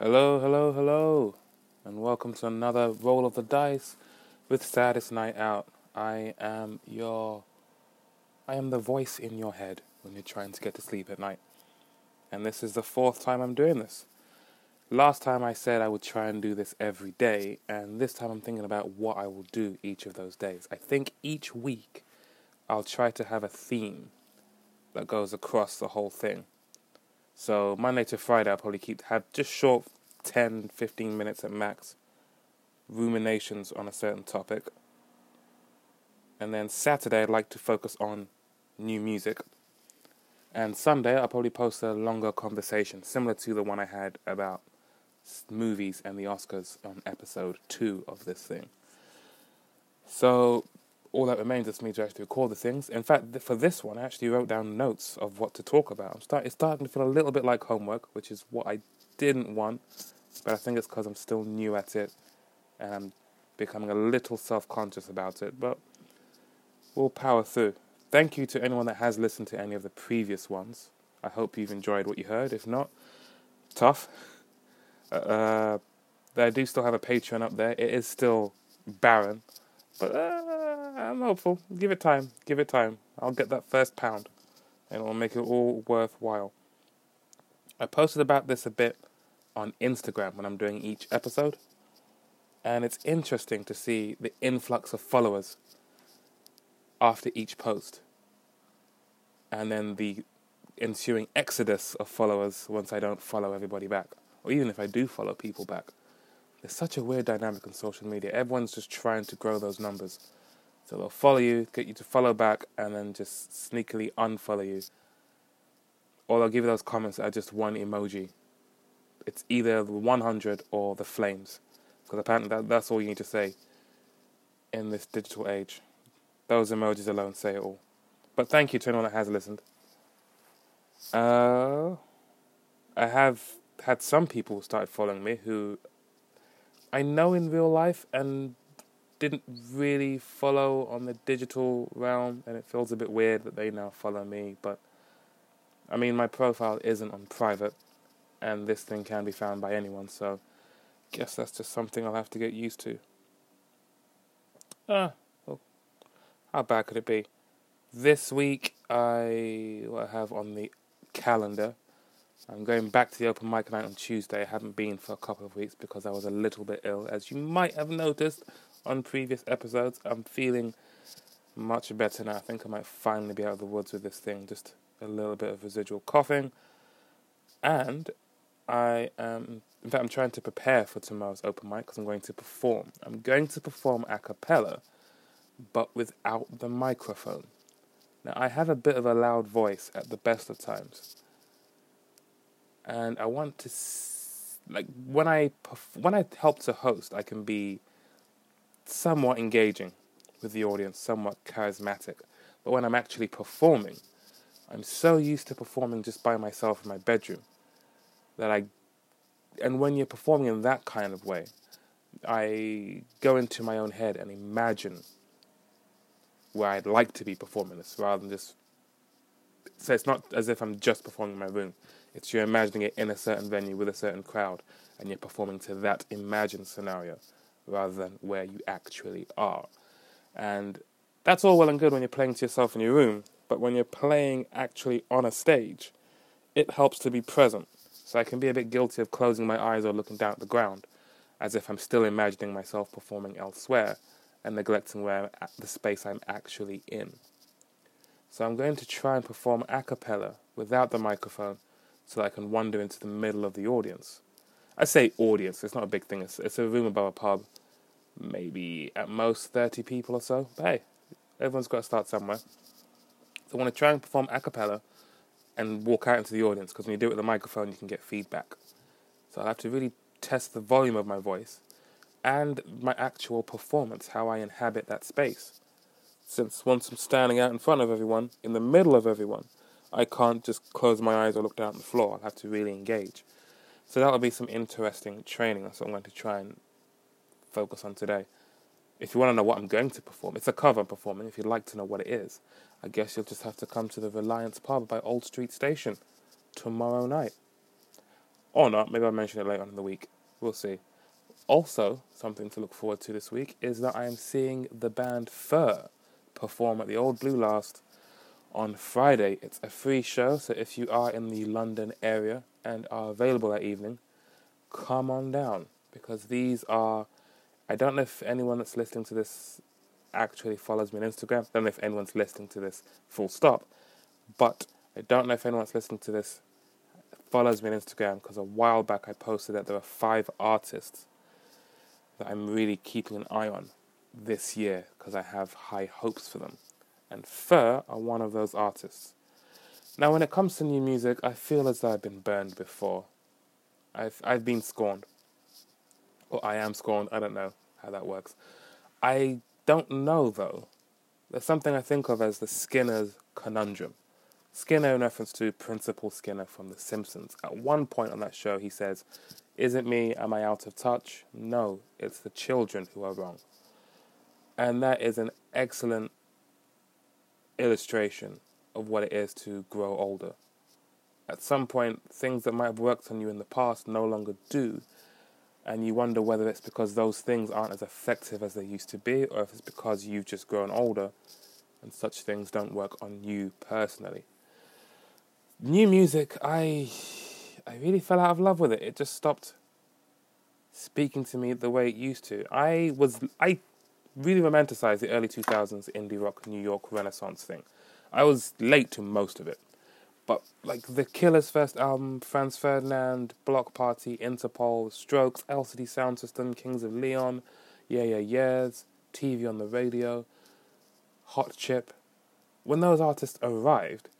Hello, hello, hello, and welcome to another roll of the dice with Saddest Night Out. I am your. I am the voice in your head when you're trying to get to sleep at night. And this is the fourth time I'm doing this. Last time I said I would try and do this every day, and this time I'm thinking about what I will do each of those days. I think each week I'll try to have a theme that goes across the whole thing. So Monday to Friday, I'll probably keep have just short 10, 15 minutes at max ruminations on a certain topic. And then Saturday, I'd like to focus on new music. And Sunday, I'll probably post a longer conversation, similar to the one I had about movies and the Oscars on episode two of this thing. So all that remains is for me to actually record the things. In fact, for this one, I actually wrote down notes of what to talk about. I'm start, it's starting to feel a little bit like homework, which is what I didn't want, but I think it's because I'm still new at it and I'm becoming a little self conscious about it. But we'll power through. Thank you to anyone that has listened to any of the previous ones. I hope you've enjoyed what you heard. If not, tough. Uh, I do still have a Patreon up there. It is still barren, but. Uh, I'm hopeful. Give it time. Give it time. I'll get that first pound, and it'll make it all worthwhile. I posted about this a bit on Instagram when I'm doing each episode, and it's interesting to see the influx of followers after each post, and then the ensuing exodus of followers once I don't follow everybody back, or even if I do follow people back. There's such a weird dynamic on social media. Everyone's just trying to grow those numbers so they'll follow you, get you to follow back, and then just sneakily unfollow you. Or they'll give you those comments that are just one emoji. It's either the 100 or the flames. Because apparently that, that's all you need to say in this digital age. Those emojis alone say it all. But thank you to anyone that has listened. Uh, I have had some people start following me who I know in real life and didn't really follow on the digital realm, and it feels a bit weird that they now follow me. But I mean, my profile isn't on private, and this thing can be found by anyone, so guess that's just something I'll have to get used to. Ah, well, how bad could it be? This week, I have on the calendar. I'm going back to the open mic night on Tuesday. I haven't been for a couple of weeks because I was a little bit ill, as you might have noticed on previous episodes. I'm feeling much better now. I think I might finally be out of the woods with this thing. Just a little bit of residual coughing. And I am, in fact, I'm trying to prepare for tomorrow's open mic because I'm going to perform. I'm going to perform a cappella, but without the microphone. Now, I have a bit of a loud voice at the best of times. And I want to, like, when I, when I help to host, I can be somewhat engaging with the audience, somewhat charismatic. But when I'm actually performing, I'm so used to performing just by myself in my bedroom that I, and when you're performing in that kind of way, I go into my own head and imagine where I'd like to be performing this rather than just. So it's not as if I'm just performing in my room. It's you're imagining it in a certain venue with a certain crowd, and you're performing to that imagined scenario rather than where you actually are. And that's all well and good when you're playing to yourself in your room, but when you're playing actually on a stage, it helps to be present. So I can be a bit guilty of closing my eyes or looking down at the ground, as if I'm still imagining myself performing elsewhere and neglecting where uh, the space I'm actually in. So I'm going to try and perform a cappella without the microphone so that I can wander into the middle of the audience. I say audience, it's not a big thing, it's, it's a room above a pub maybe at most 30 people or so. But hey, everyone's got to start somewhere. So I want to try and perform a cappella and walk out into the audience because when you do it with a microphone, you can get feedback. So I'll have to really test the volume of my voice and my actual performance, how I inhabit that space. Since once I'm standing out in front of everyone, in the middle of everyone, I can't just close my eyes or look down at the floor. I'll have to really engage. So that'll be some interesting training. That's what I'm going to try and focus on today. If you want to know what I'm going to perform, it's a cover I'm performing. If you'd like to know what it is, I guess you'll just have to come to the Reliance Pub by Old Street Station tomorrow night. Or not, maybe I'll mention it later on in the week. We'll see. Also, something to look forward to this week is that I am seeing the band Fur perform at the Old Blue Last on Friday. It's a free show, so if you are in the London area and are available that evening, come on down because these are. I don't know if anyone that's listening to this actually follows me on Instagram. I don't know if anyone's listening to this full stop, but I don't know if anyone's listening to this follows me on Instagram because a while back I posted that there are five artists that I'm really keeping an eye on this year because I have high hopes for them. And Fur are one of those artists. Now, when it comes to new music, I feel as though I've been burned before. I've I've been scorned, or I am scorned. I don't know how that works. I don't know though. There's something I think of as the Skinner's conundrum. Skinner, in reference to Principal Skinner from The Simpsons, at one point on that show, he says, Is it me? Am I out of touch? No, it's the children who are wrong. And that is an excellent illustration of what it is to grow older. At some point, things that might have worked on you in the past no longer do, and you wonder whether it's because those things aren't as effective as they used to be, or if it's because you've just grown older and such things don't work on you personally new music, I I really fell out of love with it. It just stopped speaking to me the way it used to. I was I really romanticized the early 2000s indie rock New York Renaissance thing. I was late to most of it. But like the Killers' first album, Franz Ferdinand, Bloc Party, Interpol, Strokes, LCD Soundsystem, Kings of Leon, Yeah Yeah Yeahs, TV on the radio, Hot Chip. When those artists arrived,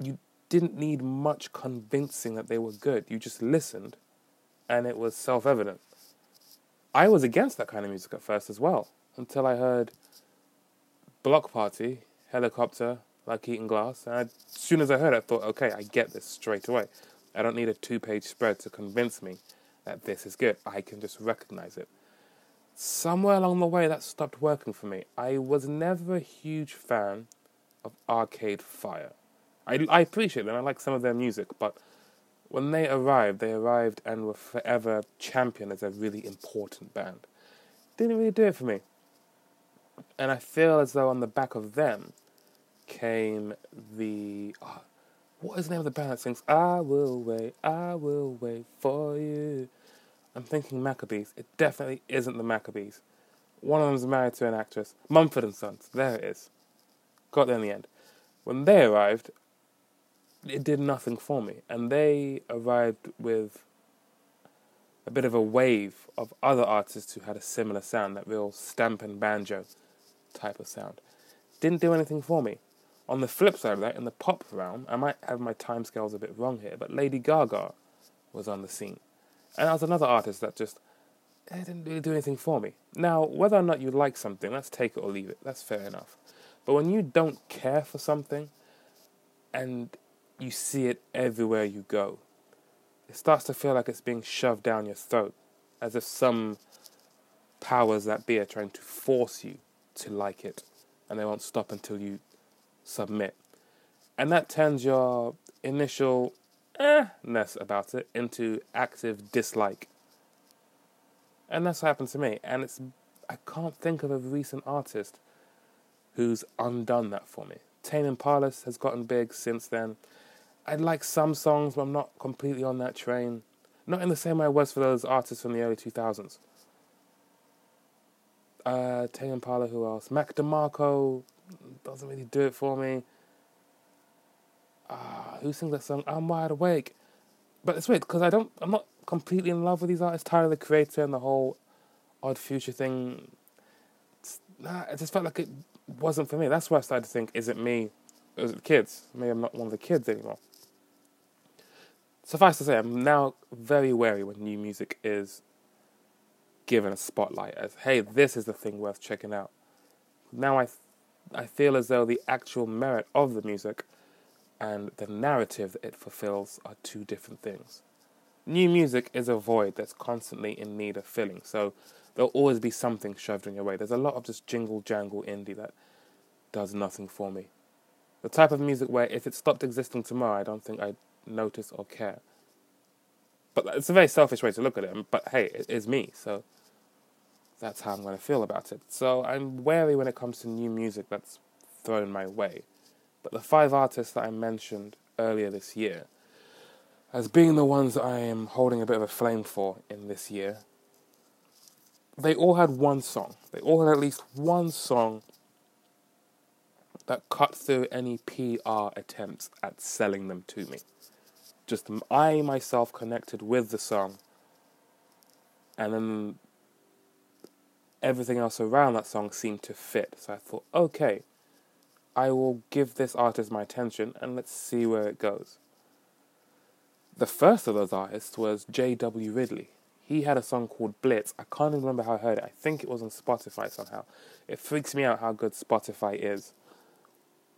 you didn't need much convincing that they were good. You just listened, and it was self evident. I was against that kind of music at first as well, until I heard Bloc Party, Helicopter, Like Eating Glass. And I, as soon as I heard it, I thought, okay, I get this straight away. I don't need a two page spread to convince me that this is good. I can just recognize it. Somewhere along the way, that stopped working for me. I was never a huge fan of Arcade Fire. I, I appreciate them. I like some of their music, but when they arrived, they arrived and were forever championed as a really important band. Didn't really do it for me. And I feel as though on the back of them came the. Oh, what is the name of the band that sings, I will wait, I will wait for you? I'm thinking Maccabees. It definitely isn't the Maccabees. One of them's married to an actress. Mumford and Sons. There it is. Got there in the end. When they arrived, it did nothing for me. And they arrived with a bit of a wave of other artists who had a similar sound, that real stamp and banjo type of sound. Didn't do anything for me. On the flip side of that, in the pop realm, I might have my timescales a bit wrong here, but Lady Gaga was on the scene. And that was another artist that just it eh, didn't really do anything for me. Now, whether or not you like something, let's take it or leave it. That's fair enough. But when you don't care for something and you see it everywhere you go. It starts to feel like it's being shoved down your throat, as if some powers that be are trying to force you to like it, and they won't stop until you submit. And that turns your initial eh ness about it into active dislike. And that's what happened to me. And it's I can't think of a recent artist who's undone that for me. Tame Impala has gotten big since then. I like some songs, but I'm not completely on that train. Not in the same way I was for those artists from the early 2000s. Uh, Impala, who else? Mac DeMarco doesn't really do it for me. Uh, who sings that song? I'm wide awake. But it's weird because I don't. I'm not completely in love with these artists. Tyler the Creator and the whole Odd Future thing. Nah, it just felt like it wasn't for me. That's why I started to think: Is it me? Is it the kids? Maybe I'm not one of the kids anymore. Suffice to say, I'm now very wary when new music is given a spotlight as, hey, this is the thing worth checking out. Now I, I feel as though the actual merit of the music and the narrative that it fulfills are two different things. New music is a void that's constantly in need of filling, so there'll always be something shoved in your way. There's a lot of just jingle jangle indie that does nothing for me. The type of music where if it stopped existing tomorrow, I don't think I'd notice or care. But it's a very selfish way to look at it. But hey, it is me, so that's how I'm going to feel about it. So I'm wary when it comes to new music that's thrown my way. But the five artists that I mentioned earlier this year, as being the ones that I am holding a bit of a flame for in this year, they all had one song. They all had at least one song that cut through any PR attempts at selling them to me. Just I myself connected with the song, and then everything else around that song seemed to fit. So I thought, okay, I will give this artist my attention and let's see where it goes. The first of those artists was J.W. Ridley. He had a song called Blitz. I can't even remember how I heard it. I think it was on Spotify somehow. It freaks me out how good Spotify is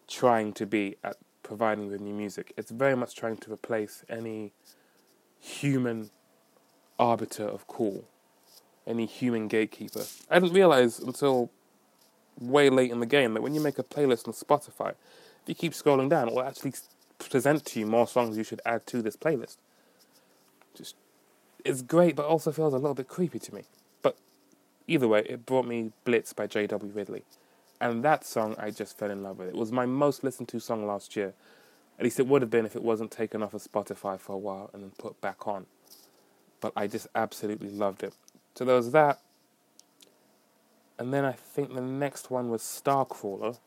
trying to be at providing the new music. It's very much trying to replace any human arbiter of cool, any human gatekeeper. I didn't realize until way late in the game that when you make a playlist on Spotify, if you keep scrolling down, it will actually present to you more songs you should add to this playlist. Just it's great, but also feels a little bit creepy to me. But either way, it brought me Blitz by J.W. Ridley. And that song I just fell in love with. It was my most listened to song last year. At least it would have been if it wasn't taken off of Spotify for a while and then put back on. But I just absolutely loved it. So there was that. And then I think the next one was Starcrawler.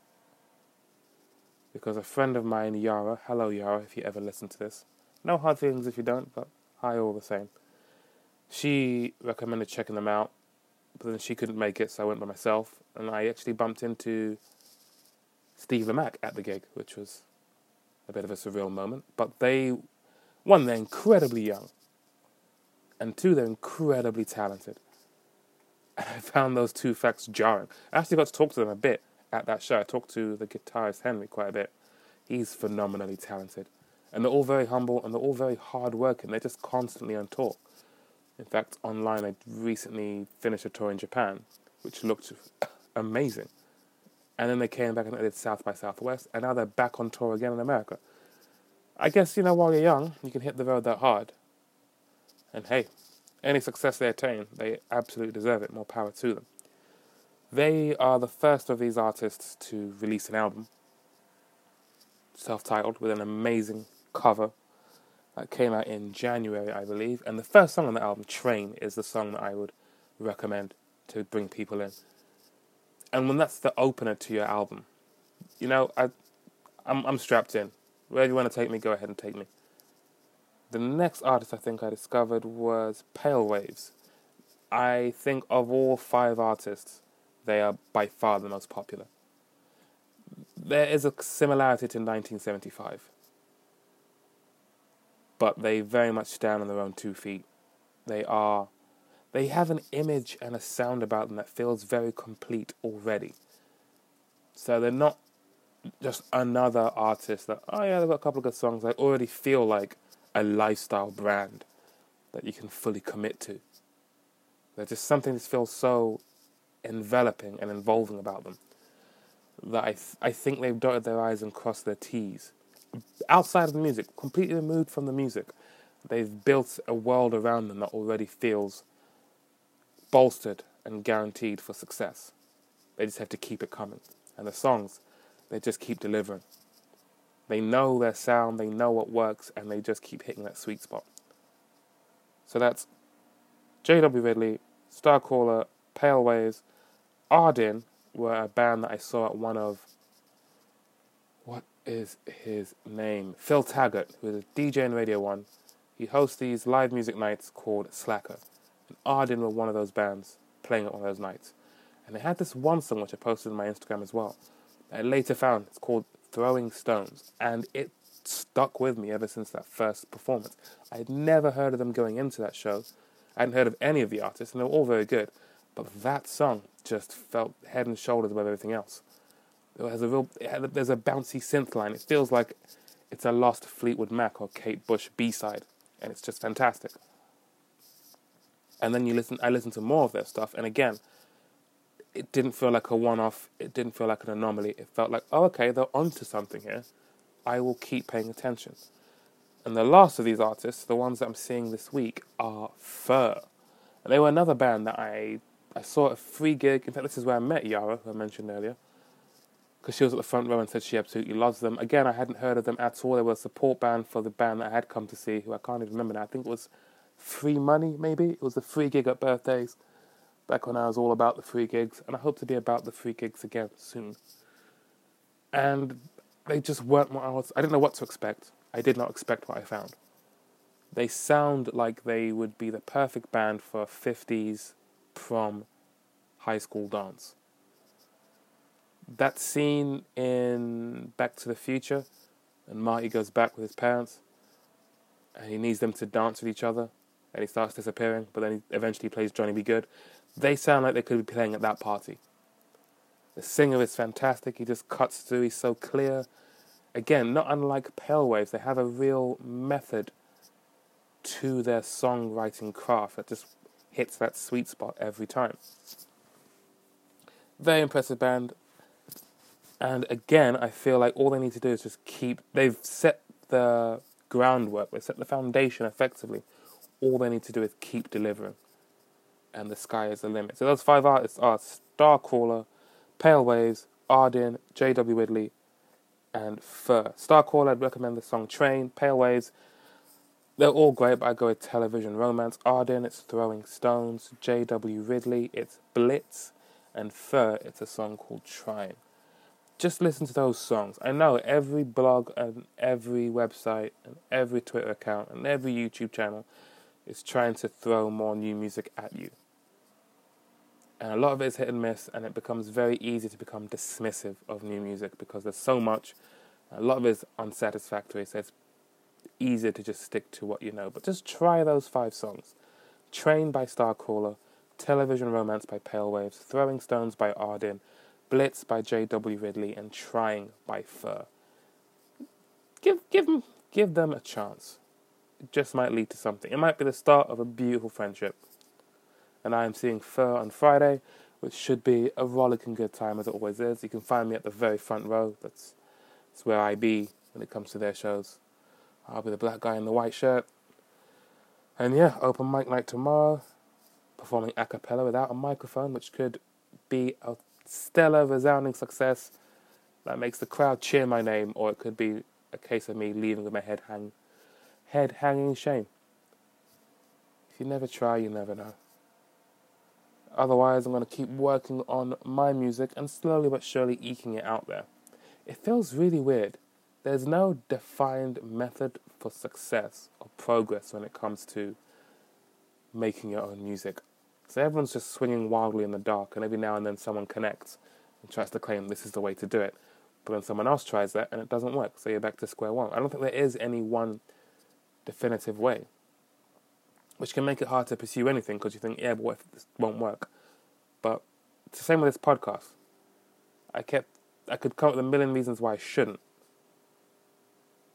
Because a friend of mine, Yara, hello Yara, if you ever listen to this. No hard feelings if you don't, but hi all the same. She recommended checking them out but then she couldn't make it, so I went by myself, and I actually bumped into Steve Lamacq at the gig, which was a bit of a surreal moment. But they, one, they're incredibly young, and two, they're incredibly talented. And I found those two facts jarring. I actually got to talk to them a bit at that show. I talked to the guitarist Henry quite a bit. He's phenomenally talented. And they're all very humble and they're all very hardworking. They're just constantly on tour. In fact, online, I recently finished a tour in Japan, which looked amazing. And then they came back and they did South by Southwest, and now they're back on tour again in America. I guess, you know, while you're young, you can hit the road that hard. And hey, any success they attain, they absolutely deserve it. More power to them. They are the first of these artists to release an album, self titled, with an amazing cover that came out in January, I believe. And the first song on the album, Train, is the song that I would recommend to bring people in. And when that's the opener to your album, you know, I, I'm, I'm strapped in. Wherever you want to take me, go ahead and take me. The next artist I think I discovered was Pale Waves. I think of all five artists, they are by far the most popular. There is a similarity to 1975 but they very much stand on their own two feet. They are, they have an image and a sound about them that feels very complete already. So they're not just another artist that, oh yeah, they've got a couple of good songs. They already feel like a lifestyle brand that you can fully commit to. There's just something that feels so enveloping and involving about them that I, th- I think they've dotted their I's and crossed their T's outside of the music, completely removed from the music, they've built a world around them that already feels bolstered and guaranteed for success. They just have to keep it coming. And the songs, they just keep delivering. They know their sound, they know what works, and they just keep hitting that sweet spot. So that's J.W. Ridley, Starcrawler, Pale Waves, Ardyn were a band that I saw at one of is his name? Phil Taggart, who is a DJ in Radio 1. He hosts these live music nights called Slacker. And Ardyn were one of those bands playing at one of those nights. And they had this one song which I posted on my Instagram as well. I later found it's called Throwing Stones. And it stuck with me ever since that first performance. I had never heard of them going into that show. I hadn't heard of any of the artists, and they were all very good. But that song just felt head and shoulders above everything else. It has a real. It there's a bouncy synth line. It feels like it's a lost Fleetwood Mac or Kate Bush B side, and it's just fantastic. And then you listen. I listened to more of their stuff, and again, it didn't feel like a one-off. It didn't feel like an anomaly. It felt like, oh, okay, they're onto something here. I will keep paying attention. And the last of these artists, the ones that I'm seeing this week, are Fur. And they were another band that I I saw a free gig. In fact, this is where I met Yara, who I mentioned earlier, because she was at the front row and said she absolutely loves them. Again, I hadn't heard of them at all. They were a support band for the band that I had come to see, who I can't even remember now. I think it was Free Money, maybe. It was a free gig at birthdays back when I was all about the free gigs, and I hope to be about the free gigs again soon. And they just weren't what I was. I didn't know what to expect. I did not expect what I found. They sound like they would be the perfect band for 50s prom high school dance. That scene in Back to the Future, and Marty goes back with his parents, and he needs them to dance with each other, and he starts disappearing, but then he eventually plays Johnny B. Goode. They sound like they could be playing at that party. The singer is fantastic. He just cuts through. He's so clear. Again, not unlike Pale Waves, they have a real method to their songwriting craft that just hits that sweet spot every time. Very impressive band. And again, I feel like all they need to do is just keep. They've set the groundwork, they've set the foundation effectively. All they need to do is keep delivering. And the sky is the limit. So those five artists are Starcrawler, Pale Waves, Ardyn, J.W. Ridley, and Fur. Starcrawler, I'd recommend the song Train. Pale Waves, they're all great, but I go with Television Romance. Ardyn, it's Throwing Stones. J.W. Ridley, it's Blitz. And Fur, it's a song called Trying. Just listen to those songs. I know every blog and every website and every Twitter account and every YouTube channel is trying to throw more new music at you. And a lot of it is hit and miss, and it becomes very easy to become dismissive of new music because there's so much. A lot of it is unsatisfactory, so it's easier to just stick to what you know. But just try those five songs Train by Starcrawler, Television Romance by Pale Waves, Throwing Stones by Ardyn, Blitz by J.W. Ridley, and Trying by Fur. Give, give, give them a chance. It just might lead to something. It might be the start of a beautiful friendship and I am seeing Fur on Friday, which should be a rollicking good time as it always is. You can find me at the very front row. That's, that's where I be when it comes to their shows. I'll be the black guy in the white shirt. And yeah, open mic night tomorrow, performing a cappella without a microphone, which could be a stellar, resounding success that makes the crowd cheer my name, or it could be a case of me leaving with my head hang, head hanging shame. If you never try, you never know. Otherwise, I'm going to keep working on my music and slowly but surely eking it out there. It feels really weird. There's no defined method for success or progress when it comes to making your own music. So everyone's just swinging wildly in the dark, and every now and then someone connects and tries to claim this is the way to do it. But then someone else tries that and it doesn't work, so you're back to square one. I don't think there is any one definitive way which can make it hard to pursue anything because you think, yeah, but what if this won't work? But it's the same with this podcast. I kept, I could come up with a million reasons why I shouldn't,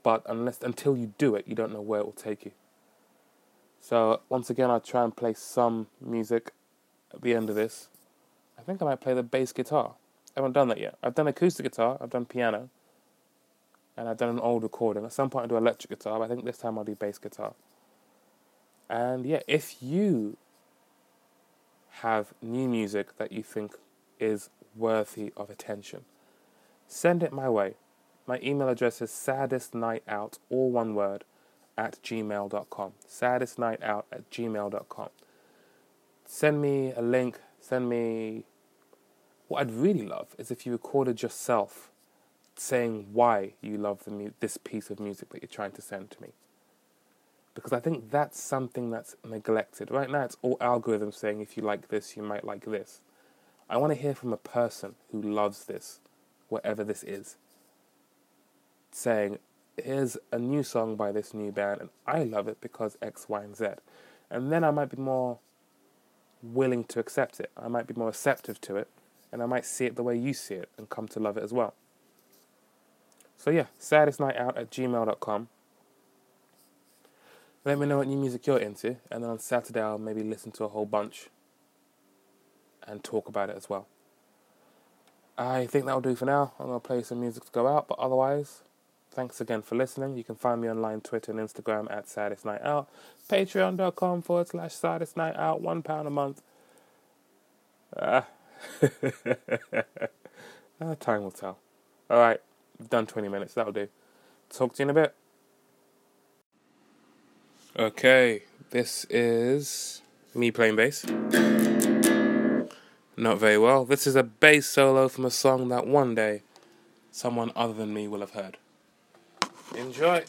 but unless until you do it, you don't know where it will take you. So once again, I'll try and play some music at the end of this. I think I might play the bass guitar. I haven't done that yet. I've done acoustic guitar, I've done piano, and I've done an old recording. At some point, I'll do electric guitar, but I think this time I'll do bass guitar. And yeah, if you have new music that you think is worthy of attention, send it my way. My email address is saddestnightout, all one word, at gmail.com. Saddest night out at gmail.com. Send me a link, send me. What I'd really love is if you recorded yourself saying why you love the mu- this piece of music that you're trying to send to me because I think that's something that's neglected. Right now, it's all algorithms saying if you like this, you might like this. I want to hear from a person who loves this, whatever this is, saying, here's a new song by this new band, and I love it because X, Y, and Z. And then I might be more willing to accept it. I might be more receptive to it, and I might see it the way you see it and come to love it as well. So, yeah, saddestnightout at gmail.com. Let me know what new music you're into, and then on Saturday I'll maybe listen to a whole bunch and talk about it as well. I think that'll do for now. I'm gonna play some music to go out, but otherwise, Thanks again for listening. You can find me online, Twitter and Instagram at Saddest Night Out. Patreon.com forward slash Saddest Night Out. One pound a month. Ah. ah, time will tell. All right, I've done 20 minutes. That'll do. Talk to you in a bit. Okay, this is me playing bass. Not very well. This is a bass solo from a song that one day someone other than me will have heard. Enjoy.